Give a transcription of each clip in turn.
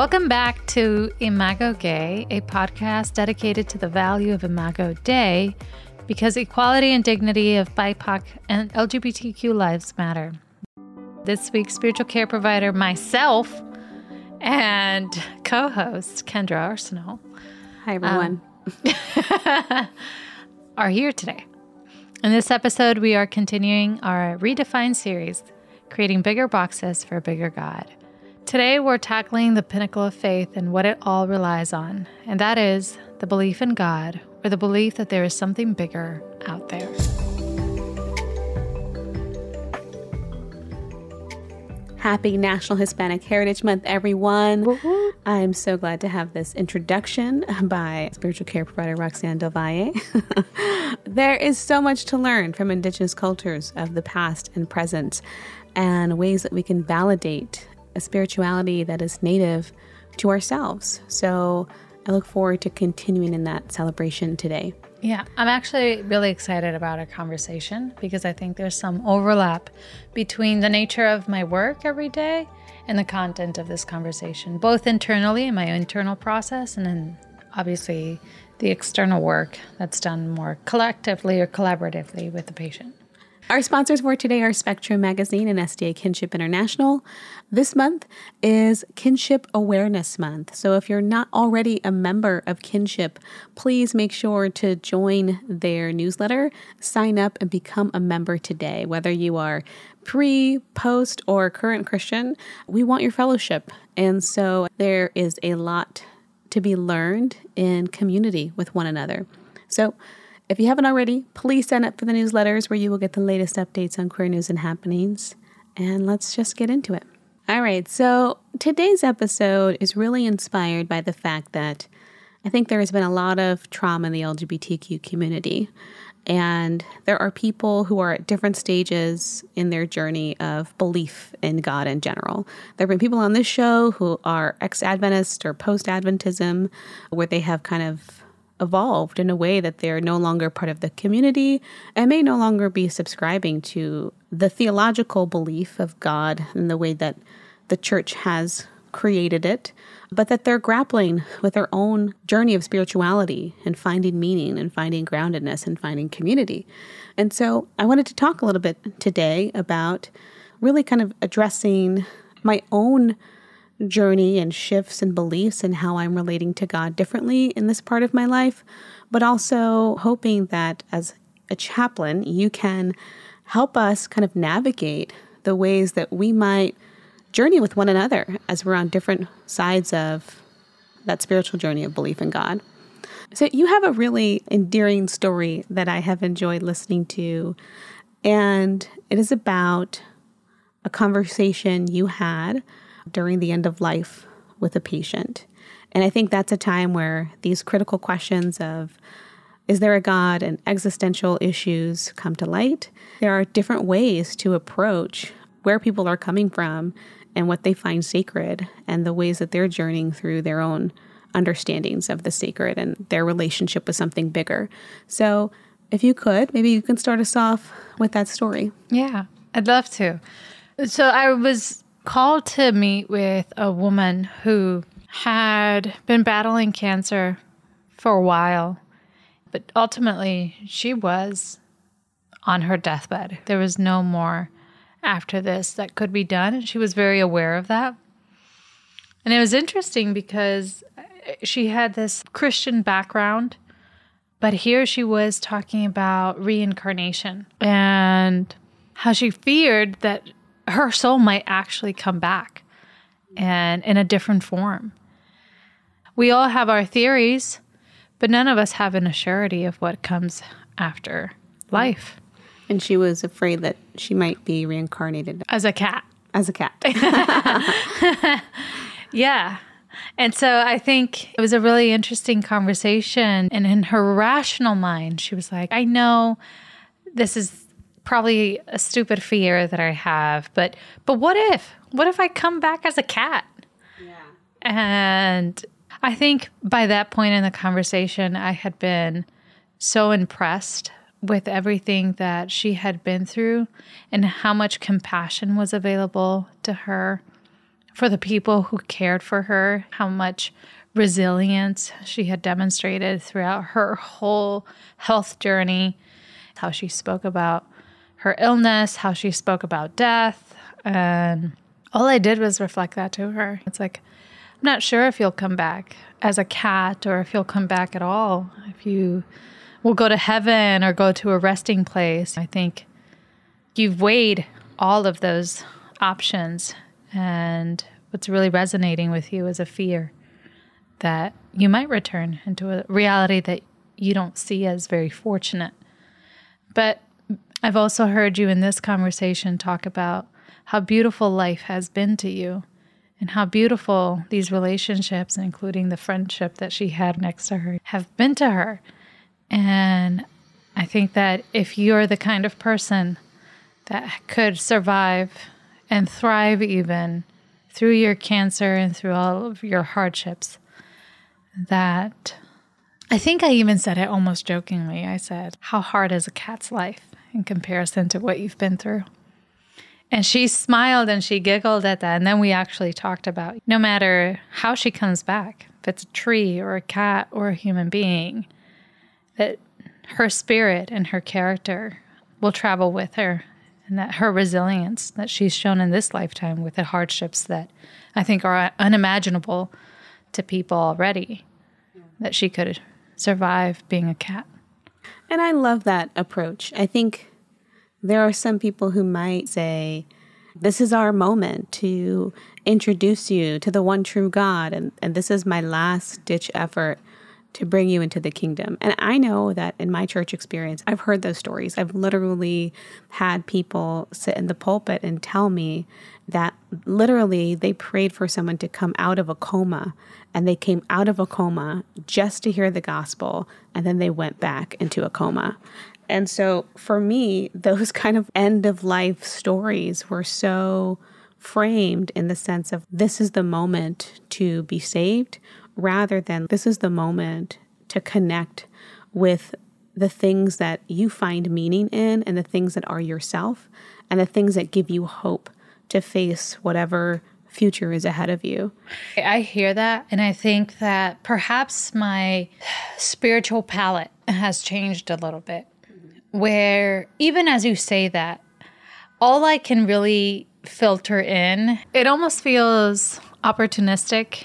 Welcome back to Imago Gei, a podcast dedicated to the value of Imago Dei because equality and dignity of BIPOC and LGBTQ lives matter. This week's spiritual care provider, myself, and co host, Kendra Arsenault. Hi, everyone. Um, are here today. In this episode, we are continuing our Redefine series, creating bigger boxes for a bigger God. Today, we're tackling the pinnacle of faith and what it all relies on, and that is the belief in God or the belief that there is something bigger out there. Happy National Hispanic Heritage Month, everyone. I'm so glad to have this introduction by spiritual care provider Roxan Del Valle. there is so much to learn from Indigenous cultures of the past and present, and ways that we can validate a spirituality that is native to ourselves. So I look forward to continuing in that celebration today. Yeah, I'm actually really excited about our conversation because I think there's some overlap between the nature of my work every day and the content of this conversation, both internally in my internal process and then obviously the external work that's done more collectively or collaboratively with the patient. Our sponsors for today are Spectrum Magazine and SDA Kinship International. This month is Kinship Awareness Month. So if you're not already a member of Kinship, please make sure to join their newsletter, sign up, and become a member today. Whether you are pre, post, or current Christian, we want your fellowship. And so there is a lot to be learned in community with one another. So if you haven't already, please sign up for the newsletters where you will get the latest updates on queer news and happenings. And let's just get into it. All right, so today's episode is really inspired by the fact that I think there has been a lot of trauma in the LGBTQ community. And there are people who are at different stages in their journey of belief in God in general. There have been people on this show who are ex Adventist or post Adventism, where they have kind of evolved in a way that they're no longer part of the community and may no longer be subscribing to the theological belief of God in the way that the church has created it, but that they're grappling with their own journey of spirituality and finding meaning and finding groundedness and finding community. And so I wanted to talk a little bit today about really kind of addressing my own journey and shifts and beliefs and how I'm relating to God differently in this part of my life, but also hoping that as a chaplain, you can help us kind of navigate the ways that we might journey with one another as we're on different sides of that spiritual journey of belief in God. So, you have a really endearing story that I have enjoyed listening to, and it is about a conversation you had during the end of life with a patient. And I think that's a time where these critical questions of is there a God and existential issues come to light. There are different ways to approach where people are coming from and what they find sacred and the ways that they're journeying through their own understandings of the sacred and their relationship with something bigger. So, if you could, maybe you can start us off with that story. Yeah, I'd love to. So, I was called to meet with a woman who had been battling cancer for a while, but ultimately she was on her deathbed. There was no more after this that could be done, and she was very aware of that. And it was interesting because she had this Christian background, but here she was talking about reincarnation and how she feared that her soul might actually come back and in a different form. We all have our theories, but none of us have an assurity of what comes after life. And she was afraid that she might be reincarnated as a cat. As a cat. yeah. And so I think it was a really interesting conversation. And in her rational mind, she was like, I know this is probably a stupid fear that I have, but but what if? What if I come back as a cat? Yeah. And I think by that point in the conversation, I had been so impressed with everything that she had been through and how much compassion was available to her for the people who cared for her, how much resilience she had demonstrated throughout her whole health journey, how she spoke about her illness, how she spoke about death. And all I did was reflect that to her. It's like, I'm not sure if you'll come back as a cat or if you'll come back at all. If you will go to heaven or go to a resting place. I think you've weighed all of those options. And what's really resonating with you is a fear that you might return into a reality that you don't see as very fortunate. But I've also heard you in this conversation talk about how beautiful life has been to you and how beautiful these relationships, including the friendship that she had next to her, have been to her. And I think that if you're the kind of person that could survive and thrive even through your cancer and through all of your hardships, that I think I even said it almost jokingly. I said, How hard is a cat's life in comparison to what you've been through? And she smiled and she giggled at that. And then we actually talked about no matter how she comes back, if it's a tree or a cat or a human being, that her spirit and her character will travel with her and that her resilience that she's shown in this lifetime with the hardships that I think are unimaginable to people already, that she could survive being a cat. And I love that approach. I think there are some people who might say, This is our moment to introduce you to the one true God, and, and this is my last ditch effort to bring you into the kingdom. And I know that in my church experience, I've heard those stories. I've literally had people sit in the pulpit and tell me that literally they prayed for someone to come out of a coma and they came out of a coma just to hear the gospel and then they went back into a coma. And so for me, those kind of end of life stories were so framed in the sense of this is the moment to be saved rather than this is the moment to connect with the things that you find meaning in and the things that are yourself and the things that give you hope to face whatever future is ahead of you. I hear that and I think that perhaps my spiritual palette has changed a little bit where even as you say that, all I can really filter in, it almost feels opportunistic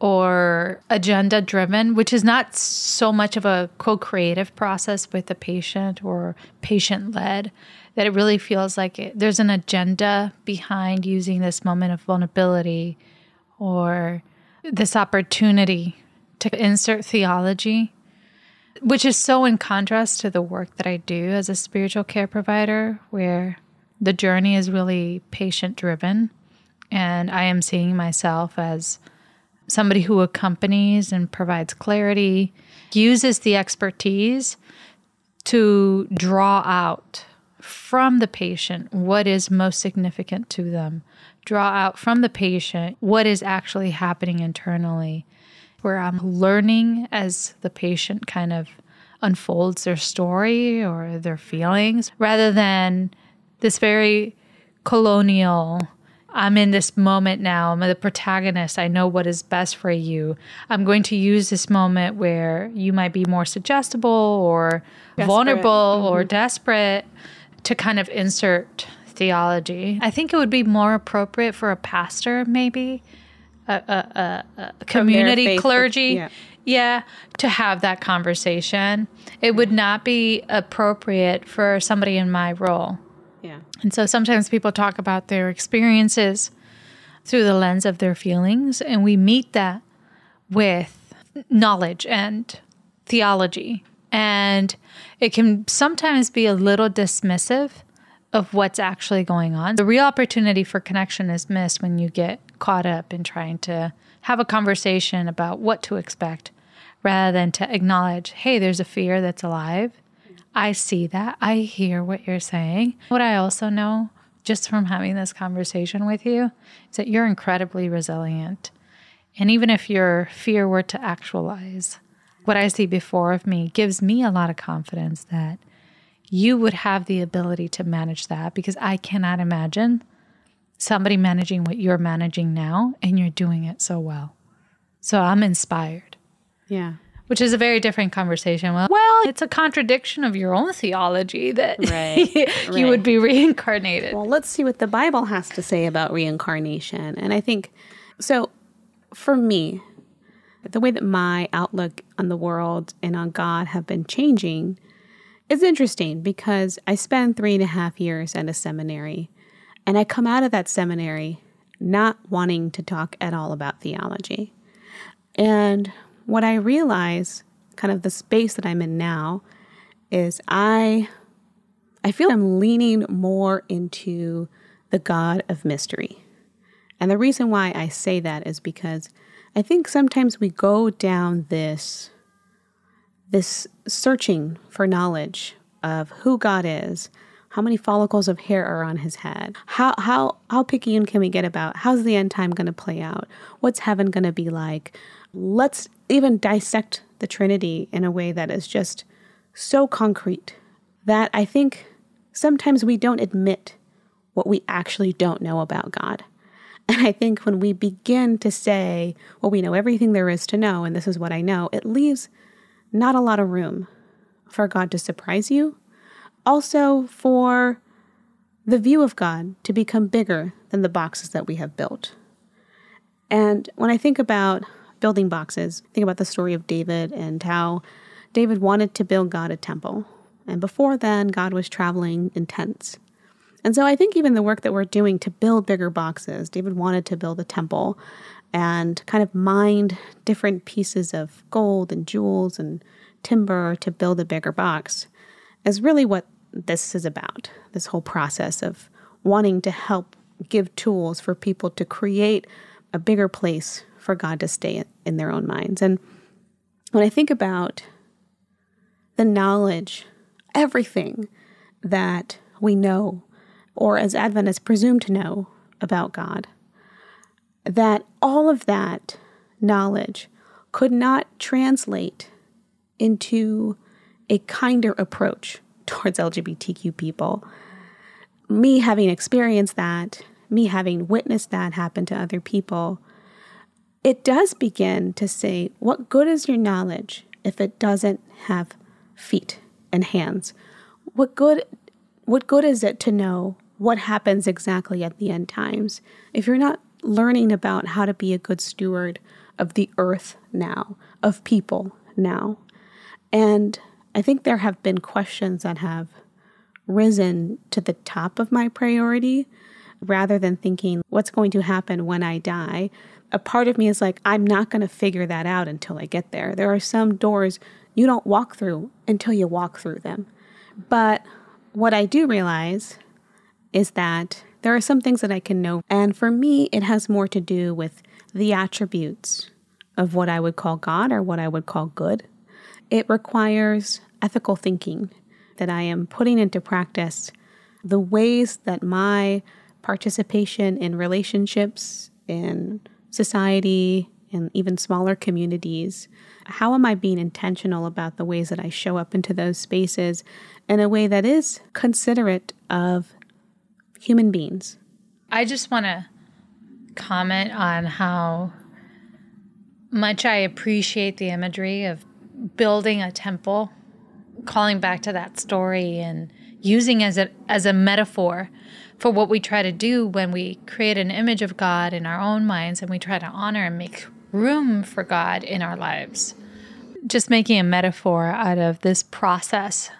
or agenda driven, which is not so much of a co creative process with the patient or patient led, that it really feels like it, there's an agenda behind using this moment of vulnerability or this opportunity to insert theology which is so in contrast to the work that I do as a spiritual care provider, where the journey is really patient driven. And I am seeing myself as somebody who accompanies and provides clarity, uses the expertise to draw out from the patient what is most significant to them, draw out from the patient what is actually happening internally where I'm learning as the patient kind of unfolds their story or their feelings rather than this very colonial I'm in this moment now. I'm the protagonist. I know what is best for you. I'm going to use this moment where you might be more suggestible or desperate. vulnerable mm-hmm. or desperate to kind of insert theology. I think it would be more appropriate for a pastor, maybe, a, a, a community clergy. Yeah. yeah, to have that conversation. It would not be appropriate for somebody in my role. And so sometimes people talk about their experiences through the lens of their feelings, and we meet that with knowledge and theology. And it can sometimes be a little dismissive of what's actually going on. The real opportunity for connection is missed when you get caught up in trying to have a conversation about what to expect rather than to acknowledge, hey, there's a fear that's alive. I see that. I hear what you're saying. What I also know just from having this conversation with you is that you're incredibly resilient. And even if your fear were to actualize, what I see before of me gives me a lot of confidence that you would have the ability to manage that because I cannot imagine somebody managing what you're managing now and you're doing it so well. So I'm inspired. Yeah. Which is a very different conversation. Well, well, it's a contradiction of your own theology that right, you right. would be reincarnated. Well, let's see what the Bible has to say about reincarnation. And I think so for me, the way that my outlook on the world and on God have been changing is interesting because I spent three and a half years at a seminary and I come out of that seminary not wanting to talk at all about theology. And what I realize, kind of the space that I'm in now, is I I feel I'm leaning more into the God of mystery. And the reason why I say that is because I think sometimes we go down this this searching for knowledge of who God is, how many follicles of hair are on his head, how how how picky can we get about how's the end time going to play out, what's heaven going to be like. Let's even dissect the Trinity in a way that is just so concrete that I think sometimes we don't admit what we actually don't know about God. And I think when we begin to say, well, we know everything there is to know, and this is what I know, it leaves not a lot of room for God to surprise you. Also, for the view of God to become bigger than the boxes that we have built. And when I think about building boxes, think about the story of David and how David wanted to build God a temple. And before then, God was traveling in tents. And so I think even the work that we're doing to build bigger boxes, David wanted to build a temple and kind of mined different pieces of gold and jewels and timber to build a bigger box, is really what this is about. This whole process of wanting to help give tools for people to create a bigger place for God to stay in their own minds. And when I think about the knowledge, everything that we know or as Adventists presume to know about God, that all of that knowledge could not translate into a kinder approach towards LGBTQ people. Me having experienced that, me having witnessed that happen to other people, it does begin to say, what good is your knowledge if it doesn't have feet and hands? What good what good is it to know what happens exactly at the end times if you're not learning about how to be a good steward of the earth now, of people now. And I think there have been questions that have risen to the top of my priority rather than thinking, what's going to happen when I die? A part of me is like, I'm not going to figure that out until I get there. There are some doors you don't walk through until you walk through them. But what I do realize is that there are some things that I can know. And for me, it has more to do with the attributes of what I would call God or what I would call good. It requires ethical thinking that I am putting into practice the ways that my participation in relationships, in society, and even smaller communities, how am I being intentional about the ways that I show up into those spaces in a way that is considerate of human beings. I just want to comment on how much I appreciate the imagery of building a temple, calling back to that story and using as a as a metaphor for what we try to do when we create an image of God in our own minds and we try to honor and make room for God in our lives. Just making a metaphor out of this process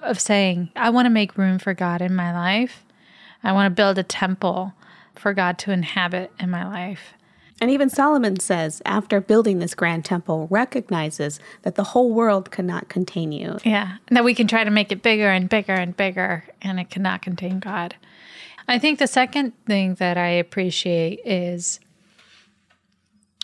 of saying, I want to make room for God in my life. I want to build a temple for God to inhabit in my life. And even Solomon says, after building this grand temple, recognizes that the whole world cannot contain you. Yeah, that we can try to make it bigger and bigger and bigger, and it cannot contain God. I think the second thing that I appreciate is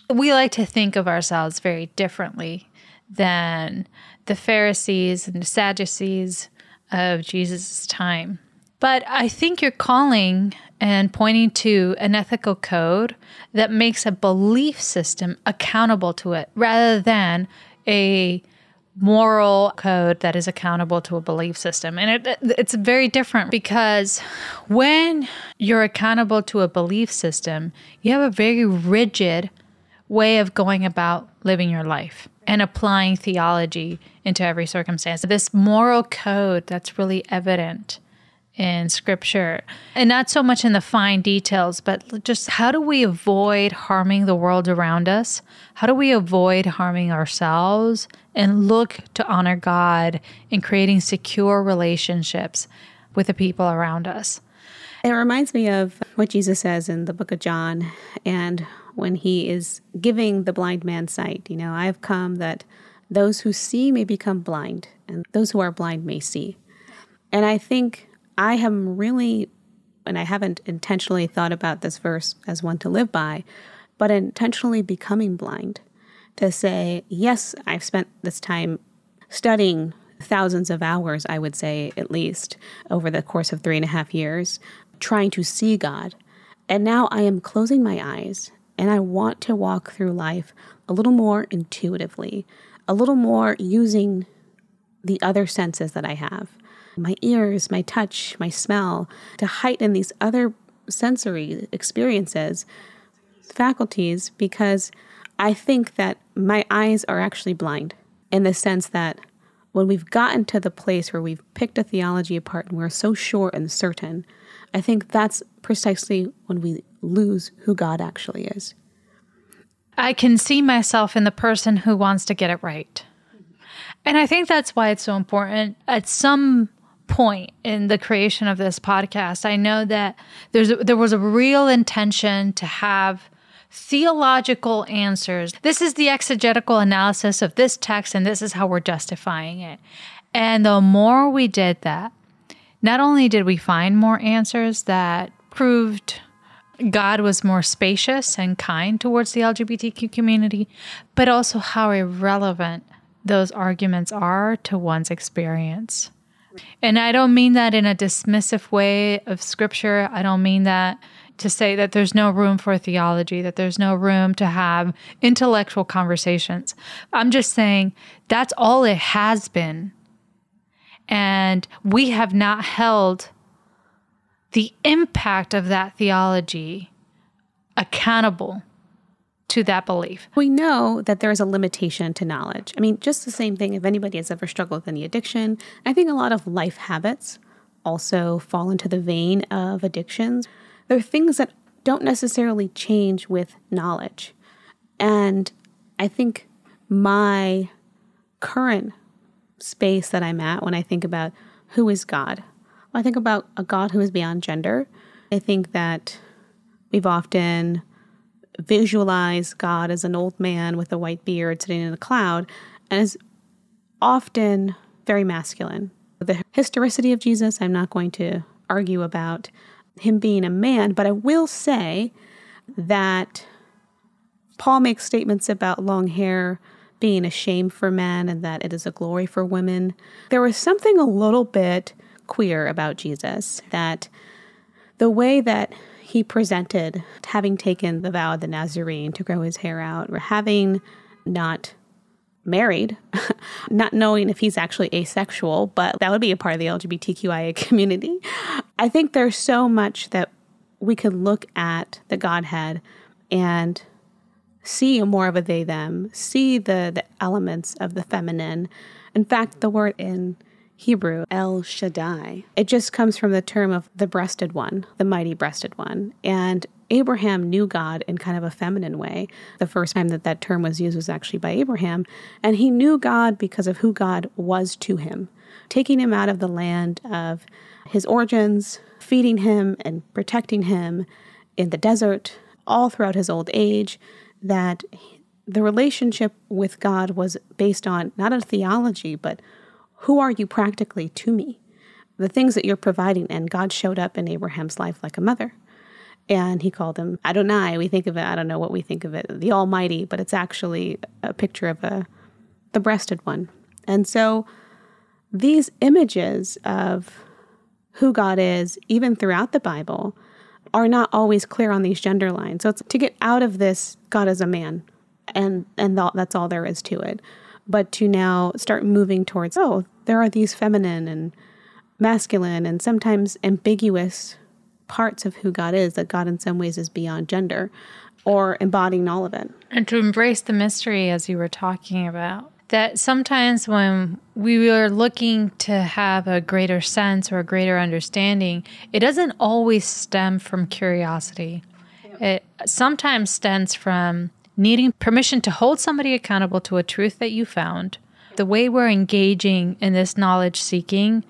we like to think of ourselves very differently than the Pharisees and the Sadducees of Jesus' time. But I think you're calling and pointing to an ethical code that makes a belief system accountable to it rather than a moral code that is accountable to a belief system. And it, it's very different because when you're accountable to a belief system, you have a very rigid way of going about living your life and applying theology into every circumstance. This moral code that's really evident in scripture. And not so much in the fine details but just how do we avoid harming the world around us? How do we avoid harming ourselves and look to honor god in creating secure relationships with the people around us? It reminds me of what jesus says in the book of john and when he is giving the blind man sight you know i have come that those who see may become blind and those who are blind may see. And i think I am really, and I haven't intentionally thought about this verse as one to live by, but intentionally becoming blind to say, yes, I've spent this time studying thousands of hours, I would say at least, over the course of three and a half years, trying to see God. And now I am closing my eyes and I want to walk through life a little more intuitively, a little more using the other senses that I have my ears, my touch, my smell, to heighten these other sensory experiences, faculties, because I think that my eyes are actually blind in the sense that when we've gotten to the place where we've picked a theology apart and we're so sure and certain, I think that's precisely when we lose who God actually is. I can see myself in the person who wants to get it right. And I think that's why it's so important. At some point in the creation of this podcast. I know that there's there was a real intention to have theological answers. This is the exegetical analysis of this text, and this is how we're justifying it. And the more we did that, not only did we find more answers that proved God was more spacious and kind towards the LGBTQ community, but also how irrelevant those arguments are to one's experience. And I don't mean that in a dismissive way of scripture. I don't mean that to say that there's no room for theology, that there's no room to have intellectual conversations. I'm just saying that's all it has been. And we have not held the impact of that theology accountable to that belief. We know that there is a limitation to knowledge. I mean, just the same thing if anybody has ever struggled with any addiction, I think a lot of life habits also fall into the vein of addictions. There are things that don't necessarily change with knowledge. And I think my current space that I'm at when I think about who is God, well, I think about a God who is beyond gender. I think that we've often visualize God as an old man with a white beard sitting in a cloud and is often very masculine. The historicity of Jesus, I'm not going to argue about him being a man, but I will say that Paul makes statements about long hair being a shame for men and that it is a glory for women. There was something a little bit queer about Jesus that the way that he presented having taken the vow of the Nazarene to grow his hair out, or having not married, not knowing if he's actually asexual, but that would be a part of the LGBTQIA community. I think there's so much that we could look at the Godhead and see more of a they them, see the, the elements of the feminine. In fact, the word in Hebrew, El Shaddai. It just comes from the term of the breasted one, the mighty breasted one. And Abraham knew God in kind of a feminine way. The first time that that term was used was actually by Abraham. And he knew God because of who God was to him, taking him out of the land of his origins, feeding him and protecting him in the desert all throughout his old age. That the relationship with God was based on not a theology, but who are you practically to me? The things that you're providing. And God showed up in Abraham's life like a mother. And he called him Adonai. We think of it, I don't know what we think of it, the Almighty, but it's actually a picture of a, the breasted one. And so these images of who God is, even throughout the Bible, are not always clear on these gender lines. So it's to get out of this God is a man, and and that's all there is to it but to now start moving towards, oh, there are these feminine and masculine and sometimes ambiguous parts of who God is, that God in some ways is beyond gender or embodying all of it. And to embrace the mystery, as you were talking about. That sometimes when we are looking to have a greater sense or a greater understanding, it doesn't always stem from curiosity. It sometimes stems from needing permission to hold somebody accountable to a truth that you found. The way we're engaging in this knowledge seeking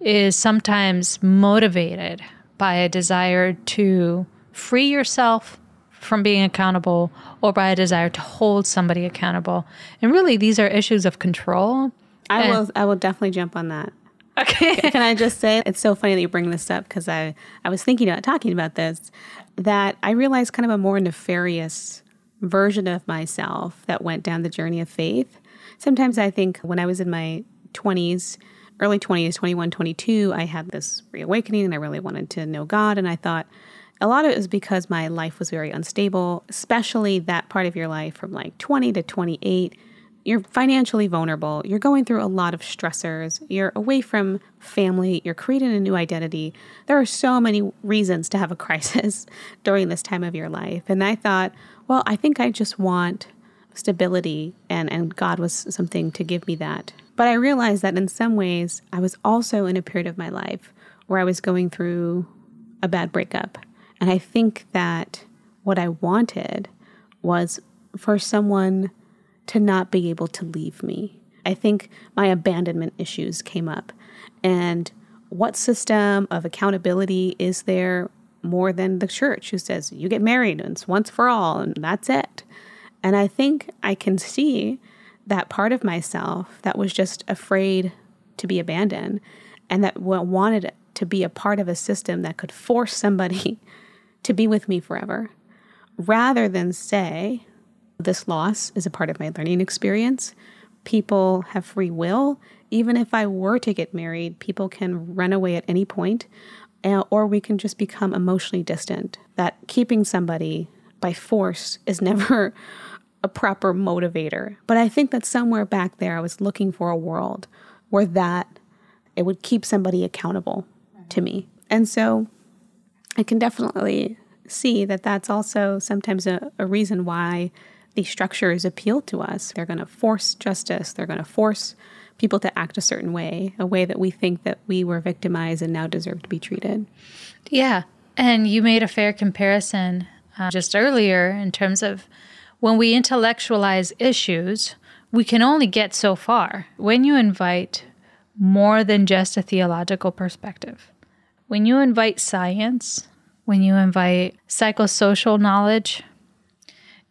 is sometimes motivated by a desire to free yourself from being accountable or by a desire to hold somebody accountable. And really these are issues of control. I And- will I will definitely jump on that. Okay. Can I just say it's so funny that you bring this up because I, I was thinking about talking about this that I realized kind of a more nefarious version of myself that went down the journey of faith. Sometimes I think when I was in my 20s, early 20s, 21, 22, I had this reawakening and I really wanted to know God. And I thought a lot of it was because my life was very unstable, especially that part of your life from like 20 to 28 you're financially vulnerable. You're going through a lot of stressors. You're away from family. You're creating a new identity. There are so many reasons to have a crisis during this time of your life. And I thought, well, I think I just want stability, and, and God was something to give me that. But I realized that in some ways, I was also in a period of my life where I was going through a bad breakup. And I think that what I wanted was for someone to not be able to leave me. I think my abandonment issues came up. And what system of accountability is there more than the church who says you get married and it's once for all and that's it? And I think I can see that part of myself that was just afraid to be abandoned and that wanted to be a part of a system that could force somebody to be with me forever rather than say, this loss is a part of my learning experience. People have free will. Even if I were to get married, people can run away at any point, uh, or we can just become emotionally distant. That keeping somebody by force is never a proper motivator. But I think that somewhere back there, I was looking for a world where that it would keep somebody accountable to me. And so I can definitely see that that's also sometimes a, a reason why these structures appeal to us. They're going to force justice, they're going to force people to act a certain way, a way that we think that we were victimized and now deserve to be treated. Yeah. And you made a fair comparison uh, just earlier in terms of when we intellectualize issues, we can only get so far. When you invite more than just a theological perspective, when you invite science, when you invite psychosocial knowledge,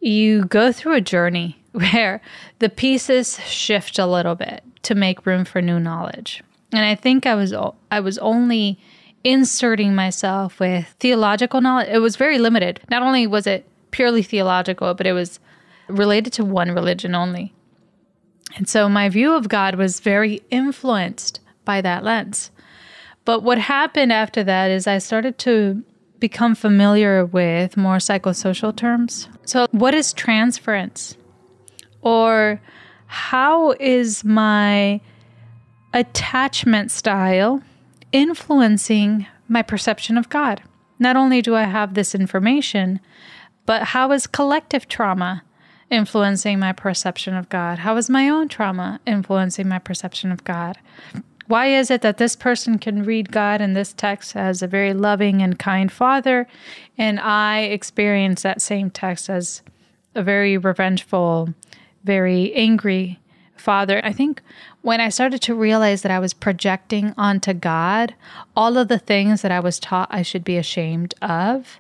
you go through a journey where the pieces shift a little bit to make room for new knowledge. And I think I was I was only inserting myself with theological knowledge. It was very limited. Not only was it purely theological, but it was related to one religion only. And so my view of God was very influenced by that lens. But what happened after that is I started to become familiar with more psychosocial terms. So, what is transference? Or how is my attachment style influencing my perception of God? Not only do I have this information, but how is collective trauma influencing my perception of God? How is my own trauma influencing my perception of God? Why is it that this person can read God in this text as a very loving and kind father, and I experience that same text as a very revengeful, very angry father? I think when I started to realize that I was projecting onto God all of the things that I was taught I should be ashamed of,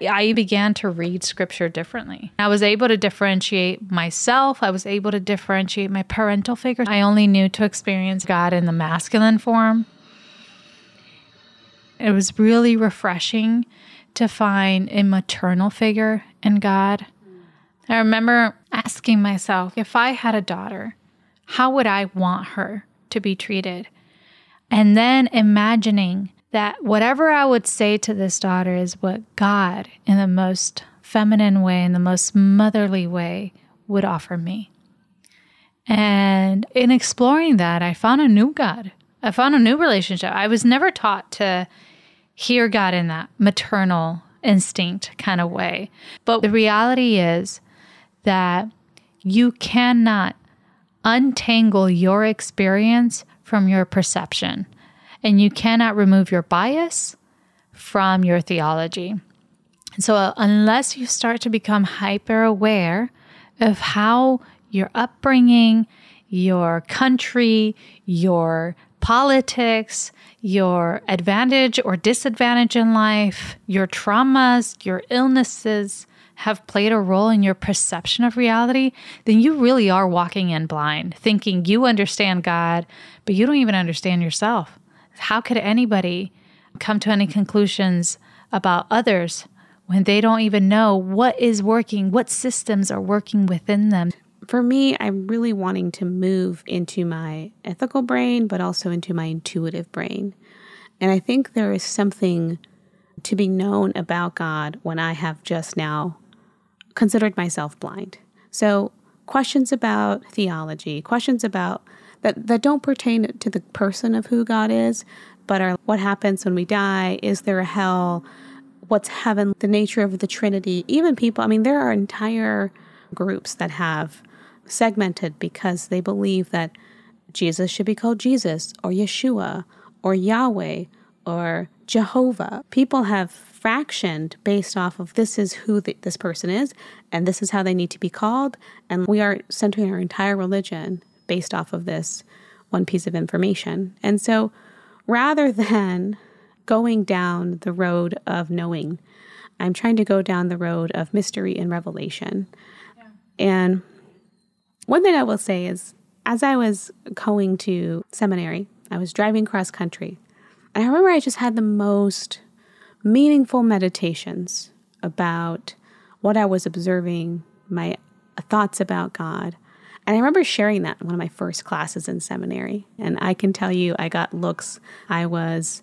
I began to read scripture differently. I was able to differentiate myself. I was able to differentiate my parental figure. I only knew to experience God in the masculine form. It was really refreshing to find a maternal figure in God. I remember asking myself if I had a daughter, how would I want her to be treated? And then imagining that whatever I would say to this daughter is what God, in the most feminine way, in the most motherly way, would offer me. And in exploring that, I found a new God. I found a new relationship. I was never taught to hear God in that maternal instinct kind of way. But the reality is that you cannot untangle your experience from your perception, and you cannot remove your bias from your theology. So, uh, unless you start to become hyper aware of how your upbringing, your country, your politics, your advantage or disadvantage in life, your traumas, your illnesses have played a role in your perception of reality, then you really are walking in blind, thinking you understand God, but you don't even understand yourself. How could anybody come to any conclusions about others when they don't even know what is working, what systems are working within them? for me, I'm really wanting to move into my ethical brain, but also into my intuitive brain. And I think there is something to be known about God when I have just now considered myself blind. So, questions about theology, questions about that, that don't pertain to the person of who God is, but are what happens when we die? Is there a hell? What's heaven? The nature of the Trinity? Even people, I mean, there are entire groups that have segmented because they believe that Jesus should be called Jesus or Yeshua or Yahweh or Jehovah. People have fractioned based off of this is who this person is and this is how they need to be called. And we are centering our entire religion based off of this one piece of information. And so rather than going down the road of knowing, I'm trying to go down the road of mystery and revelation. Yeah. And one thing I will say is, as I was going to seminary, I was driving cross country. And I remember I just had the most meaningful meditations about what I was observing, my thoughts about God. And I remember sharing that in one of my first classes in seminary. And I can tell you, I got looks. I was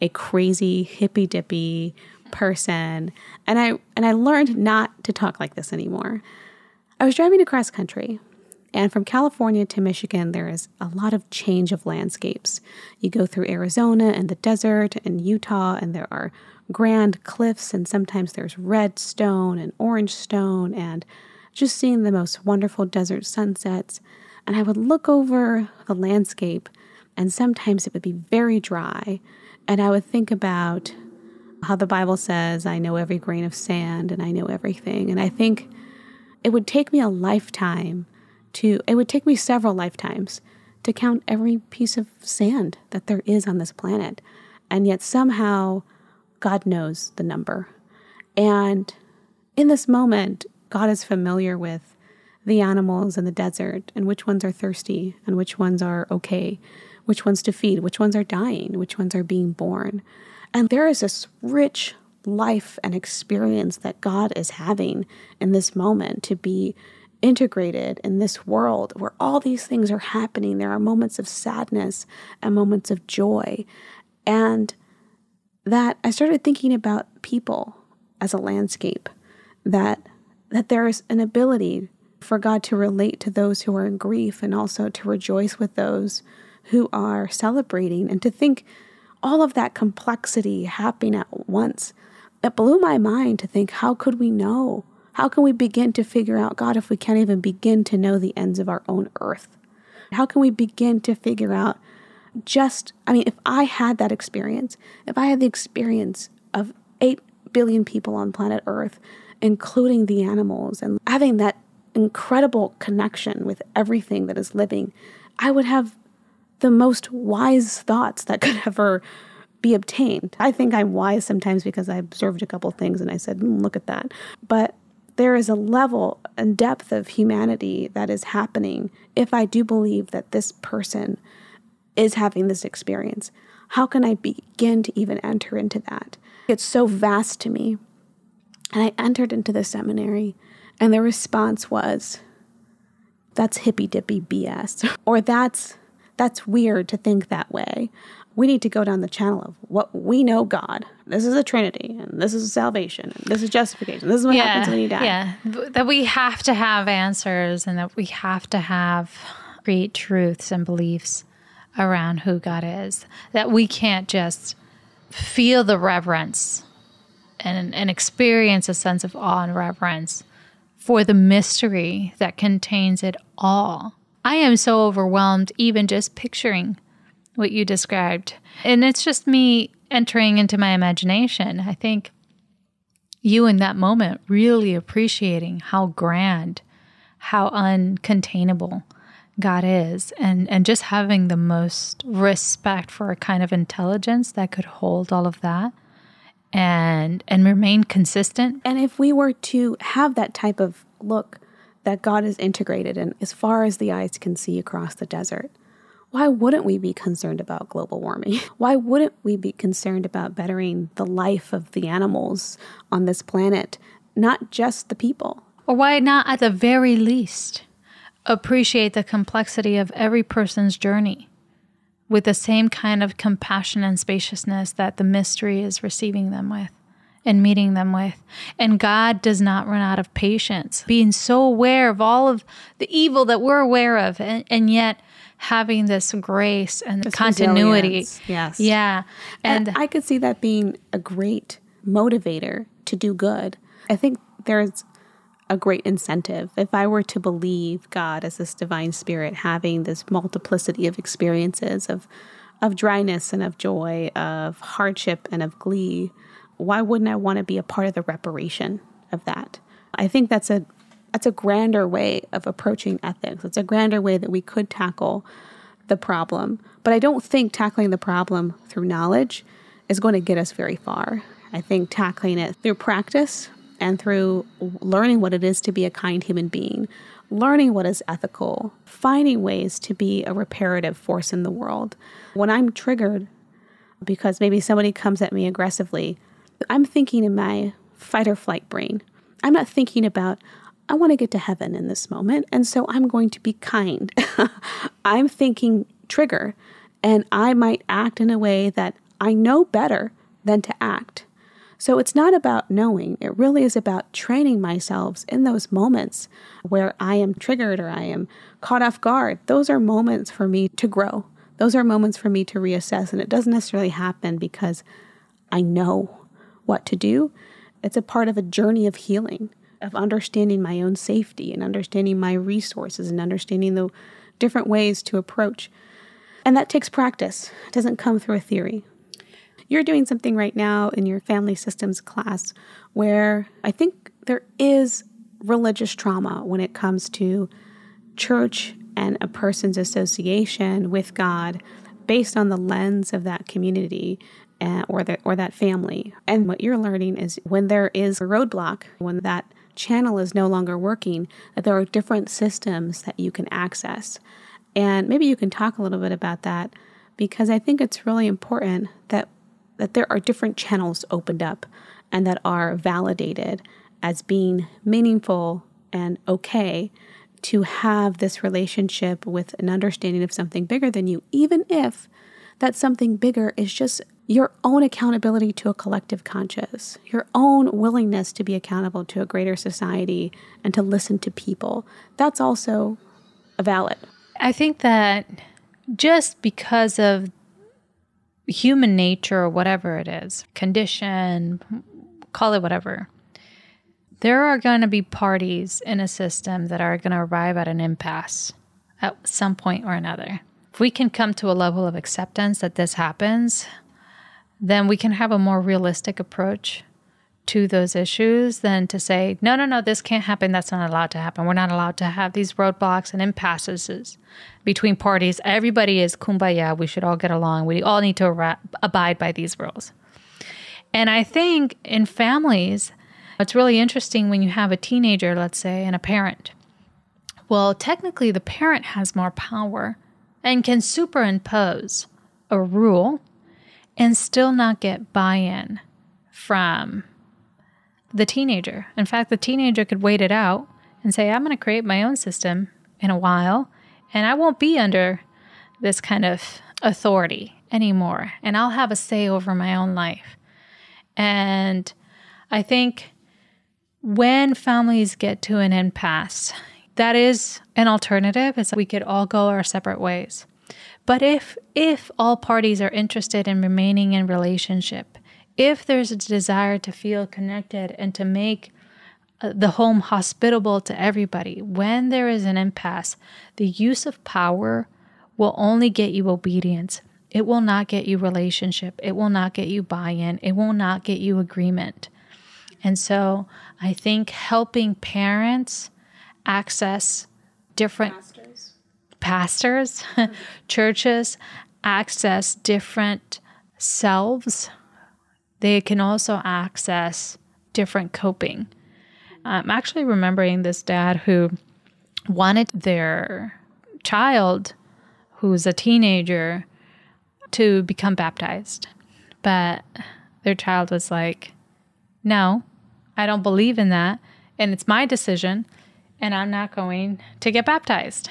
a crazy, hippy dippy person. And I, and I learned not to talk like this anymore. I was driving across country and from California to Michigan, there is a lot of change of landscapes. You go through Arizona and the desert and Utah, and there are grand cliffs, and sometimes there's red stone and orange stone, and just seeing the most wonderful desert sunsets. And I would look over the landscape, and sometimes it would be very dry. And I would think about how the Bible says, I know every grain of sand and I know everything. And I think it would take me a lifetime to, it would take me several lifetimes to count every piece of sand that there is on this planet. And yet somehow God knows the number. And in this moment, God is familiar with the animals in the desert and which ones are thirsty and which ones are okay, which ones to feed, which ones are dying, which ones are being born. And there is this rich life and experience that God is having in this moment to be integrated in this world where all these things are happening. There are moments of sadness and moments of joy. And that I started thinking about people as a landscape, that that there is an ability for God to relate to those who are in grief and also to rejoice with those who are celebrating and to think all of that complexity happening at once. It blew my mind to think how could we know how can we begin to figure out God if we can't even begin to know the ends of our own earth? How can we begin to figure out just, I mean, if I had that experience, if I had the experience of 8 billion people on planet Earth, including the animals, and having that incredible connection with everything that is living, I would have the most wise thoughts that could ever be obtained. I think I'm wise sometimes because I observed a couple things and I said, mm, look at that. But there is a level and depth of humanity that is happening if I do believe that this person is having this experience. How can I begin to even enter into that? It's so vast to me. And I entered into the seminary, and the response was, that's hippy dippy BS, or that's that's weird to think that way we need to go down the channel of what we know God. This is a Trinity, and this is salvation, and this is justification. This is what yeah, happens when you die. Yeah, that we have to have answers, and that we have to have great truths and beliefs around who God is. That we can't just feel the reverence and, and experience a sense of awe and reverence for the mystery that contains it all. I am so overwhelmed, even just picturing what you described. And it's just me entering into my imagination. I think you in that moment really appreciating how grand, how uncontainable God is, and, and just having the most respect for a kind of intelligence that could hold all of that and and remain consistent. And if we were to have that type of look that God is integrated in as far as the eyes can see across the desert, why wouldn't we be concerned about global warming? Why wouldn't we be concerned about bettering the life of the animals on this planet, not just the people? Or why not, at the very least, appreciate the complexity of every person's journey with the same kind of compassion and spaciousness that the mystery is receiving them with? and meeting them with. And God does not run out of patience, being so aware of all of the evil that we're aware of, and, and yet having this grace and this continuity. Resilience. Yes. Yeah. And, and I could see that being a great motivator to do good. I think there's a great incentive. If I were to believe God as this divine spirit having this multiplicity of experiences of of dryness and of joy, of hardship and of glee, why wouldn't I want to be a part of the reparation of that? I think that's a that's a grander way of approaching ethics. It's a grander way that we could tackle the problem. But I don't think tackling the problem through knowledge is going to get us very far. I think tackling it through practice and through learning what it is to be a kind human being, learning what is ethical, finding ways to be a reparative force in the world. When I'm triggered because maybe somebody comes at me aggressively, I'm thinking in my fight or flight brain. I'm not thinking about, I want to get to heaven in this moment, and so I'm going to be kind. I'm thinking trigger, and I might act in a way that I know better than to act. So it's not about knowing, it really is about training myself in those moments where I am triggered or I am caught off guard. Those are moments for me to grow. Those are moments for me to reassess, and it doesn't necessarily happen because I know what to do. It's a part of a journey of healing of understanding my own safety and understanding my resources and understanding the different ways to approach. And that takes practice. It doesn't come through a theory. You're doing something right now in your family systems class where I think there is religious trauma when it comes to church and a person's association with God based on the lens of that community uh, or that or that family. And what you're learning is when there is a roadblock, when that channel is no longer working, that there are different systems that you can access. And maybe you can talk a little bit about that because I think it's really important that that there are different channels opened up and that are validated as being meaningful and okay to have this relationship with an understanding of something bigger than you, even if that something bigger is just your own accountability to a collective conscious, your own willingness to be accountable to a greater society and to listen to people. That's also valid. I think that just because of human nature or whatever it is, condition, call it whatever, there are going to be parties in a system that are going to arrive at an impasse at some point or another. If we can come to a level of acceptance that this happens, then we can have a more realistic approach to those issues than to say, no, no, no, this can't happen. That's not allowed to happen. We're not allowed to have these roadblocks and impasses between parties. Everybody is kumbaya. We should all get along. We all need to abide by these rules. And I think in families, it's really interesting when you have a teenager, let's say, and a parent. Well, technically, the parent has more power and can superimpose a rule and still not get buy in from the teenager. In fact, the teenager could wait it out and say, I'm going to create my own system in a while, and I won't be under this kind of authority anymore, and I'll have a say over my own life. And I think when families get to an impasse, that is an alternative is we could all go our separate ways. But if if all parties are interested in remaining in relationship, if there's a desire to feel connected and to make uh, the home hospitable to everybody, when there is an impasse, the use of power will only get you obedience. It will not get you relationship. It will not get you buy in. It will not get you agreement. And so I think helping parents access different pastors, pastors churches access different selves, they can also access different coping. I'm actually remembering this dad who wanted their child, who's a teenager, to become baptized. But their child was like, No, I don't believe in that. And it's my decision. And I'm not going to get baptized.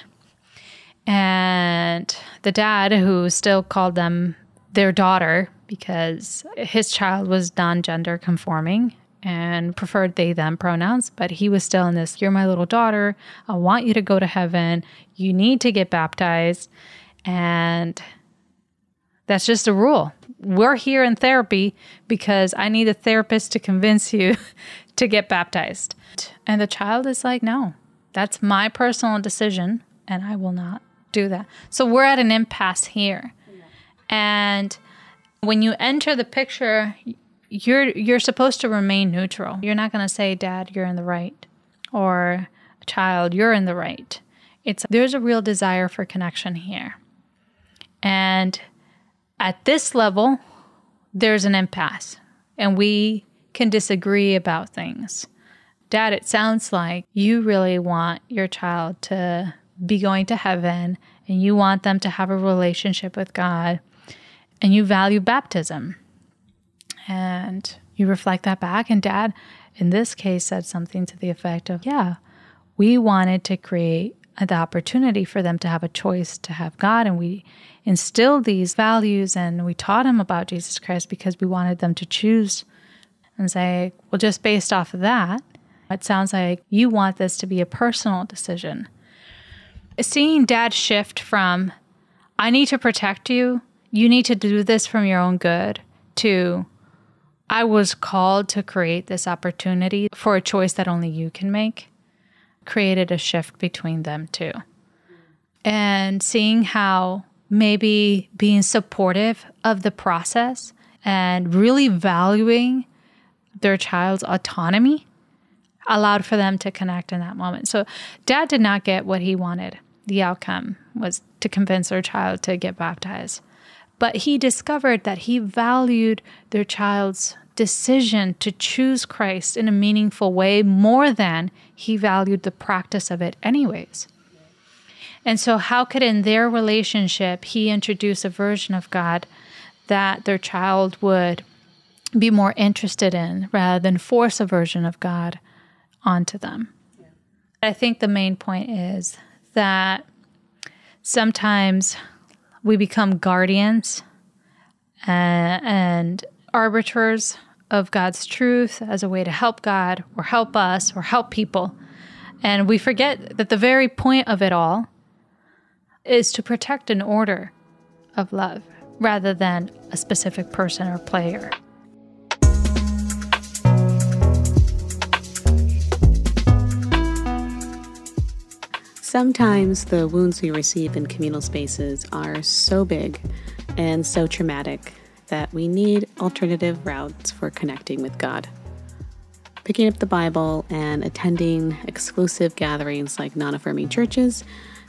And the dad, who still called them their daughter because his child was non gender conforming and preferred they them pronouns, but he was still in this, you're my little daughter. I want you to go to heaven. You need to get baptized. And that's just a rule. We're here in therapy because I need a therapist to convince you to get baptized. And the child is like, no, that's my personal decision, and I will not do that. So we're at an impasse here. And when you enter the picture, you're you're supposed to remain neutral. You're not going to say, "Dad, you're in the right," or "Child, you're in the right." It's there's a real desire for connection here. And at this level, there's an impasse, and we can disagree about things. Dad, it sounds like you really want your child to be going to heaven and you want them to have a relationship with God and you value baptism. And you reflect that back. And dad, in this case, said something to the effect of, Yeah, we wanted to create the opportunity for them to have a choice to have God. And we instilled these values and we taught them about Jesus Christ because we wanted them to choose and say, Well, just based off of that, it sounds like you want this to be a personal decision. Seeing dad shift from, I need to protect you you need to do this from your own good to I was called to create this opportunity for a choice that only you can make, created a shift between them too. And seeing how maybe being supportive of the process and really valuing their child's autonomy allowed for them to connect in that moment. So, dad did not get what he wanted. The outcome was to convince their child to get baptized. But he discovered that he valued their child's decision to choose Christ in a meaningful way more than he valued the practice of it, anyways. And so, how could in their relationship he introduce a version of God that their child would be more interested in rather than force a version of God onto them? Yeah. I think the main point is that sometimes we become guardians uh, and arbiters of God's truth as a way to help God or help us or help people. And we forget that the very point of it all is to protect an order of love rather than a specific person or player. Sometimes the wounds we receive in communal spaces are so big and so traumatic that we need alternative routes for connecting with God. Picking up the Bible and attending exclusive gatherings like non affirming churches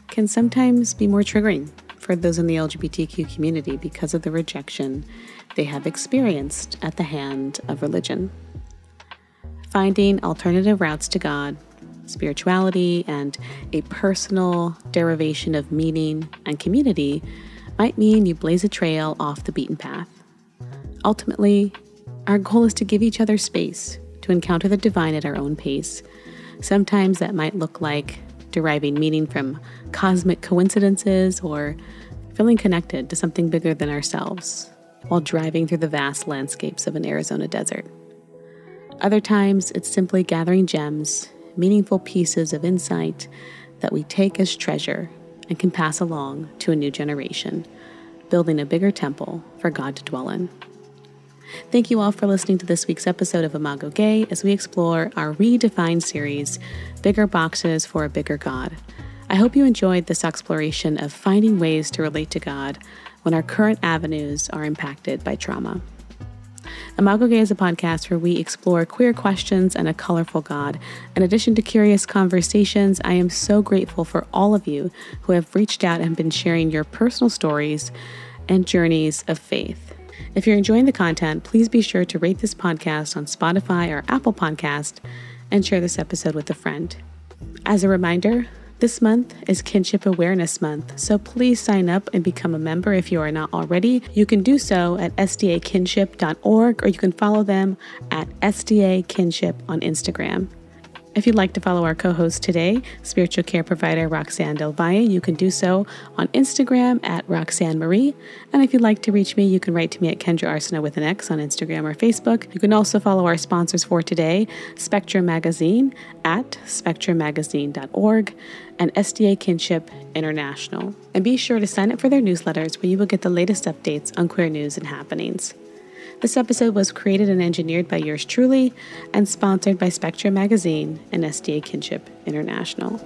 can sometimes be more triggering for those in the LGBTQ community because of the rejection they have experienced at the hand of religion. Finding alternative routes to God spirituality, and a personal derivation of meaning and community might mean you blaze a trail off the beaten path. Ultimately, our goal is to give each other space to encounter the divine at our own pace. Sometimes that might look like deriving meaning from cosmic coincidences or feeling connected to something bigger than ourselves while driving through the vast landscapes of an Arizona desert. Other times, it's simply gathering gems meaningful pieces of insight that we take as treasure and can pass along to a new generation, building a bigger temple for God to dwell in. Thank you all for listening to this week's episode of Imago Gei as we explore our redefined series, Bigger Boxes for a Bigger God. I hope you enjoyed this exploration of finding ways to relate to God when our current avenues are impacted by trauma. Imago Gei is a podcast where we explore queer questions and a colorful God. In addition to curious conversations, I am so grateful for all of you who have reached out and been sharing your personal stories and journeys of faith. If you're enjoying the content, please be sure to rate this podcast on Spotify or Apple Podcast and share this episode with a friend. As a reminder, this month is Kinship Awareness Month, so please sign up and become a member if you are not already. You can do so at sdakinship.org or you can follow them at SDA Kinship on Instagram. If you'd like to follow our co host today, spiritual care provider Roxan Del Valle, you can do so on Instagram at Roxanne Marie. And if you'd like to reach me, you can write to me at Kendra Arsenault with an X on Instagram or Facebook. You can also follow our sponsors for today Spectrum Magazine at spectrummagazine.org and SDA Kinship International. And be sure to sign up for their newsletters where you will get the latest updates on queer news and happenings. This episode was created and engineered by yours truly and sponsored by Spectrum Magazine and SDA Kinship International.